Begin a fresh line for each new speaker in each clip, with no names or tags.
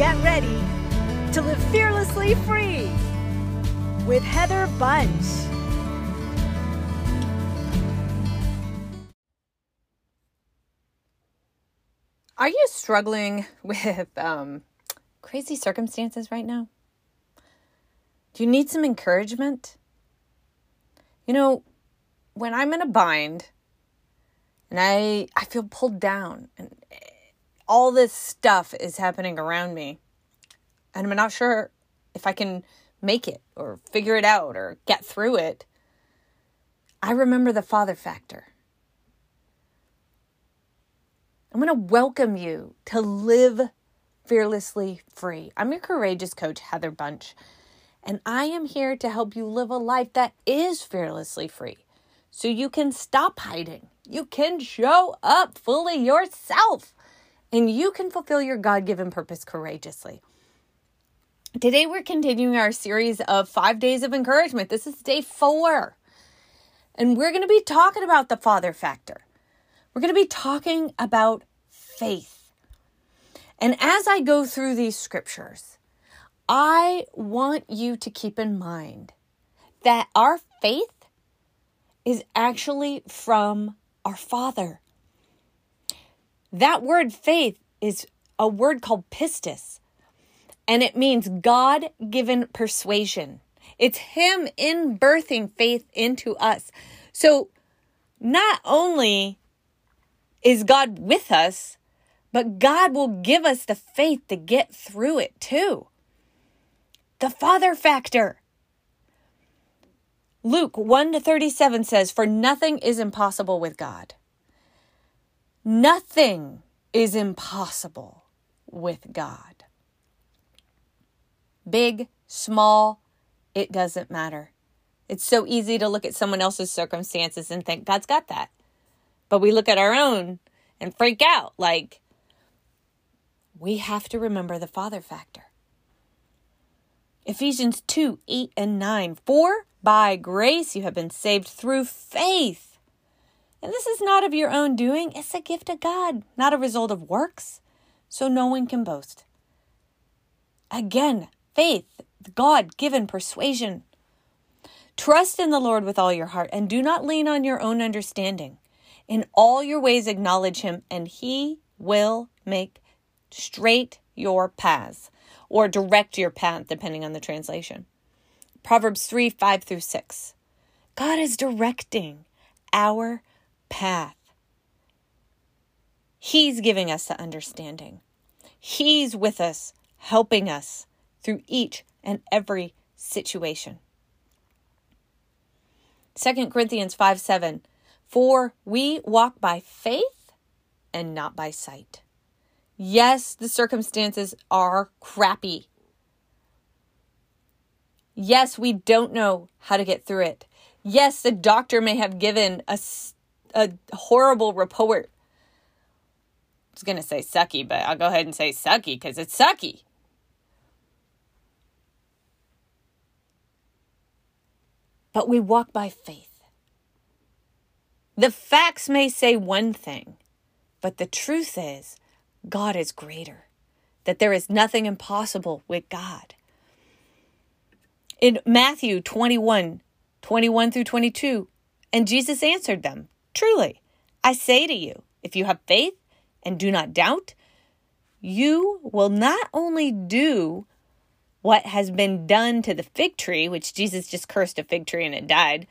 get ready to live fearlessly free with Heather Bunch.
Are you struggling with um, crazy circumstances right now? Do you need some encouragement? You know, when I'm in a bind and I I feel pulled down and all this stuff is happening around me and I'm not sure if I can make it or figure it out or get through it, I remember the father factor. I'm going to welcome you to live fearlessly free. I'm your courageous coach, Heather Bunch, and I am here to help you live a life that is fearlessly free so you can stop hiding. You can show up fully yourself and you can fulfill your God given purpose courageously. Today, we're continuing our series of five days of encouragement. This is day four. And we're going to be talking about the father factor. We're going to be talking about faith. And as I go through these scriptures, I want you to keep in mind that our faith is actually from our Father. That word faith is a word called pistis and it means God given persuasion. It's Him in birthing faith into us. So not only is God with us, but God will give us the faith to get through it too. The Father factor. Luke 1 to 37 says, For nothing is impossible with God. Nothing is impossible with God big, small, it doesn't matter. It's so easy to look at someone else's circumstances and think God's got that. But we look at our own and freak out. Like, we have to remember the Father factor. Ephesians 2 8 and 9. For by grace you have been saved through faith. And this is not of your own doing, it's a gift of God, not a result of works, so no one can boast. Again, faith, God given persuasion. Trust in the Lord with all your heart and do not lean on your own understanding. In all your ways, acknowledge him, and he will make straight your paths or direct your path, depending on the translation. Proverbs 3 5 through 6. God is directing our path. He's giving us the understanding. He's with us, helping us through each and every situation. 2 Corinthians 5 7. For we walk by faith and not by sight. Yes, the circumstances are crappy. Yes, we don't know how to get through it. Yes, the doctor may have given a, a horrible report. I was going to say sucky, but I'll go ahead and say sucky because it's sucky. but we walk by faith. The facts may say one thing, but the truth is, God is greater, that there is nothing impossible with God. In Matthew 21 21 through 22, and Jesus answered them, Truly, I say to you, if you have faith and do not doubt, you will not only do what has been done to the fig tree, which Jesus just cursed a fig tree and it died.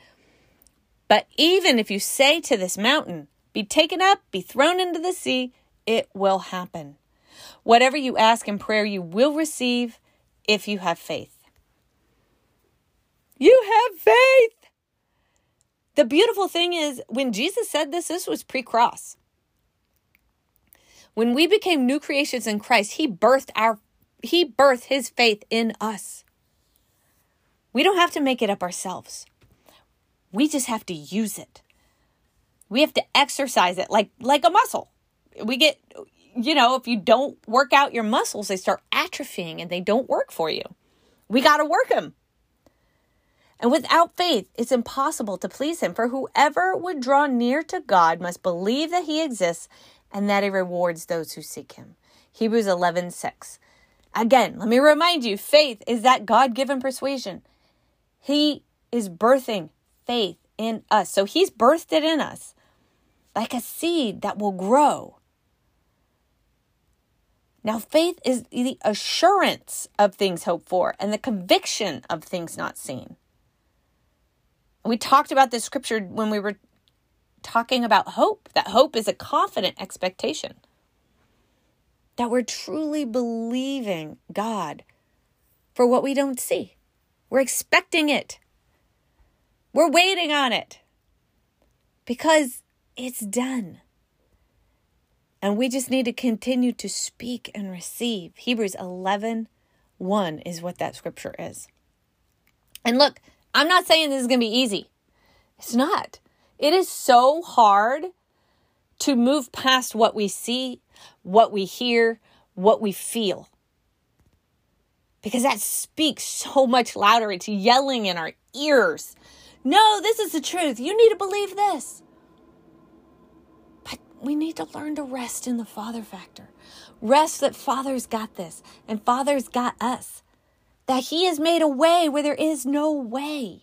But even if you say to this mountain, be taken up, be thrown into the sea, it will happen. Whatever you ask in prayer, you will receive if you have faith. You have faith. The beautiful thing is, when Jesus said this, this was pre cross. When we became new creations in Christ, He birthed our he birthed his faith in us. We don't have to make it up ourselves. We just have to use it. We have to exercise it like like a muscle. We get you know, if you don't work out your muscles, they start atrophying and they don't work for you. We got to work them. And without faith, it's impossible to please him. For whoever would draw near to God must believe that he exists and that he rewards those who seek him. Hebrews 11 6. Again, let me remind you faith is that God given persuasion. He is birthing faith in us. So He's birthed it in us like a seed that will grow. Now, faith is the assurance of things hoped for and the conviction of things not seen. We talked about this scripture when we were talking about hope, that hope is a confident expectation. That we're truly believing God for what we don't see. We're expecting it. We're waiting on it because it's done. And we just need to continue to speak and receive. Hebrews 11 1 is what that scripture is. And look, I'm not saying this is going to be easy. It's not. It is so hard to move past what we see, what we hear, what we feel. Because that speaks so much louder. It's yelling in our ears. No, this is the truth. You need to believe this. But we need to learn to rest in the Father factor. Rest that Father's got this and Father's got us. That He has made a way where there is no way.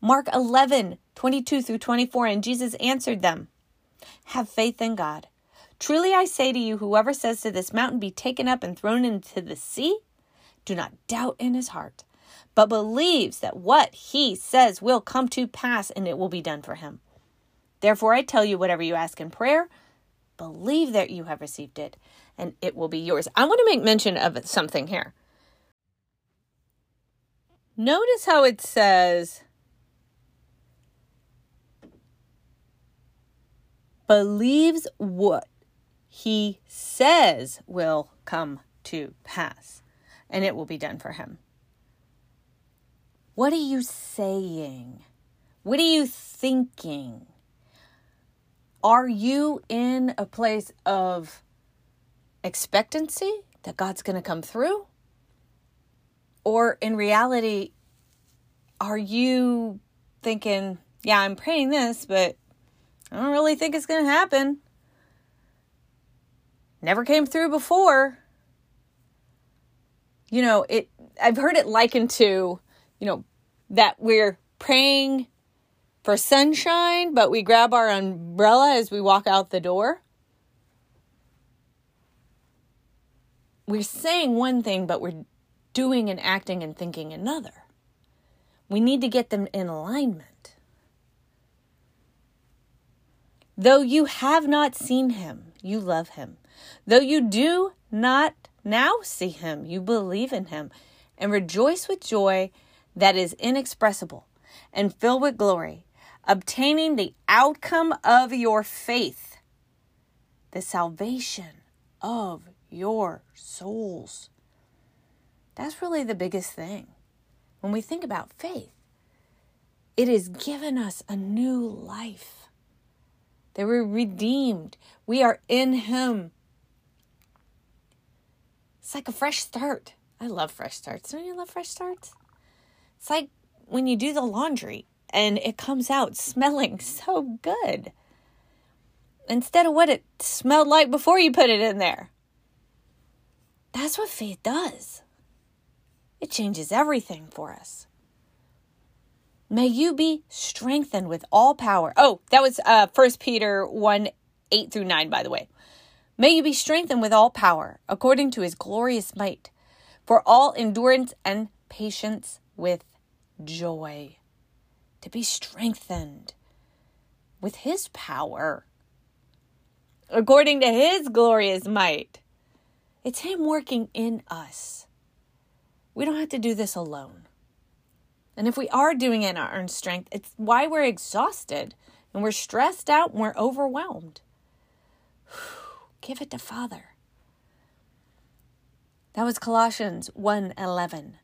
Mark 11, 22 through 24, and Jesus answered them Have faith in God. Truly I say to you, whoever says to this mountain, Be taken up and thrown into the sea, do not doubt in his heart, but believes that what he says will come to pass and it will be done for him. Therefore I tell you, whatever you ask in prayer, believe that you have received it and it will be yours. I want to make mention of something here. Notice how it says, believes what he says will come to pass, and it will be done for him. What are you saying? What are you thinking? Are you in a place of expectancy that God's going to come through? Or in reality, are you thinking, yeah, I'm praying this, but I don't really think it's going to happen. Never came through before. You know, it I've heard it likened to, you know, that we're praying for sunshine, but we grab our umbrella as we walk out the door. We're saying one thing, but we're doing and acting and thinking another. We need to get them in alignment. Though you have not seen him, you love him. Though you do not now see him, you believe in him and rejoice with joy that is inexpressible and filled with glory, obtaining the outcome of your faith, the salvation of your souls. That's really the biggest thing. When we think about faith, it has given us a new life. They were redeemed. We are in Him. It's like a fresh start. I love fresh starts. Don't you love fresh starts? It's like when you do the laundry and it comes out smelling so good instead of what it smelled like before you put it in there. That's what faith does. It changes everything for us. May you be strengthened with all power. Oh, that was uh, 1 Peter 1 8 through 9, by the way. May you be strengthened with all power, according to his glorious might, for all endurance and patience with joy. To be strengthened with his power, according to his glorious might. It's him working in us. We don't have to do this alone. And if we are doing it in our own strength, it's why we're exhausted and we're stressed out and we're overwhelmed. Give it to Father. That was Colossians 1:11.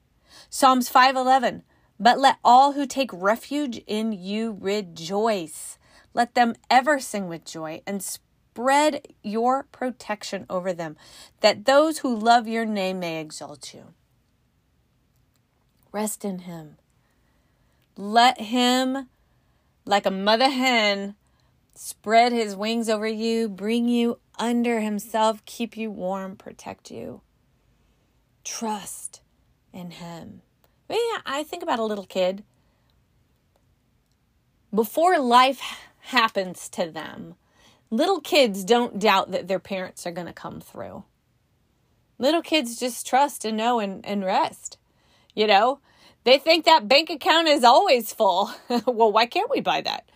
Psalms 5:11. But let all who take refuge in you rejoice. Let them ever sing with joy and spread your protection over them, that those who love your name may exalt you. Rest in him. Let him, like a mother hen, spread his wings over you, bring you under himself, keep you warm, protect you. trust in Him. I, I think about a little kid. Before life happens to them, little kids don't doubt that their parents are going to come through. Little kids just trust and know and, and rest. You know, they think that bank account is always full. well, why can't we buy that?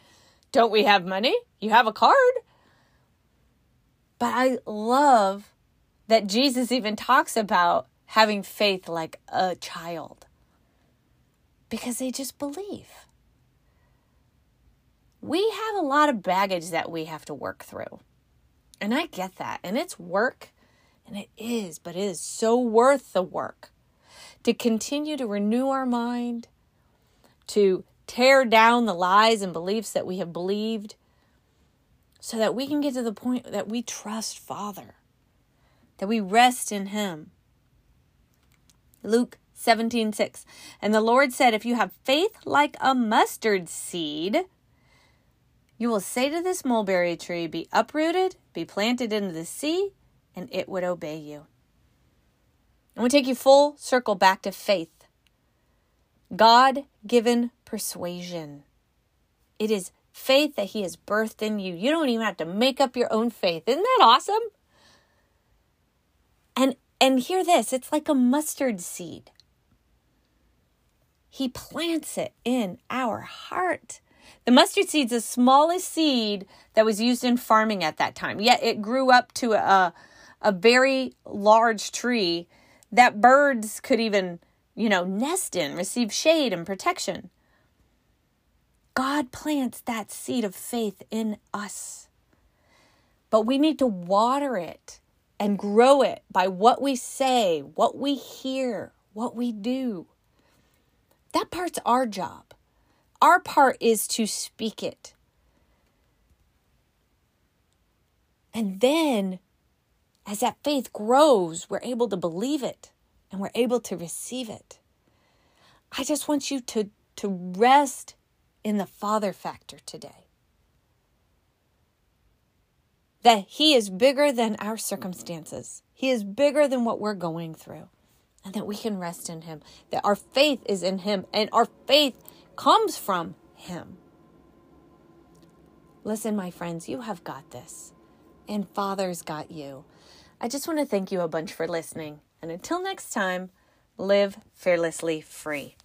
Don't we have money? You have a card. But I love that Jesus even talks about having faith like a child because they just believe. We have a lot of baggage that we have to work through. And I get that. And it's work. And it is, but it is so worth the work to continue to renew our mind, to tear down the lies and beliefs that we have believed, so that we can get to the point that we trust Father, that we rest in Him. Luke 17 6. And the Lord said, If you have faith like a mustard seed, you will say to this mulberry tree, Be uprooted, be planted into the sea, and it would obey you. I'm going to take you full circle back to faith. God given persuasion. It is faith that He has birthed in you. You don't even have to make up your own faith. Isn't that awesome? And and hear this, it's like a mustard seed. He plants it in our heart. The mustard seed's the smallest seed that was used in farming at that time. Yet it grew up to a a very large tree that birds could even, you know, nest in, receive shade and protection. God plants that seed of faith in us. But we need to water it and grow it by what we say, what we hear, what we do. That part's our job. Our part is to speak it. And then, as that faith grows, we're able to believe it and we're able to receive it. I just want you to, to rest in the Father factor today that He is bigger than our circumstances, He is bigger than what we're going through, and that we can rest in Him, that our faith is in Him, and our faith comes from Him. Listen, my friends, you have got this, and Father's got you. I just want to thank you a bunch for listening, and until next time, live fearlessly free.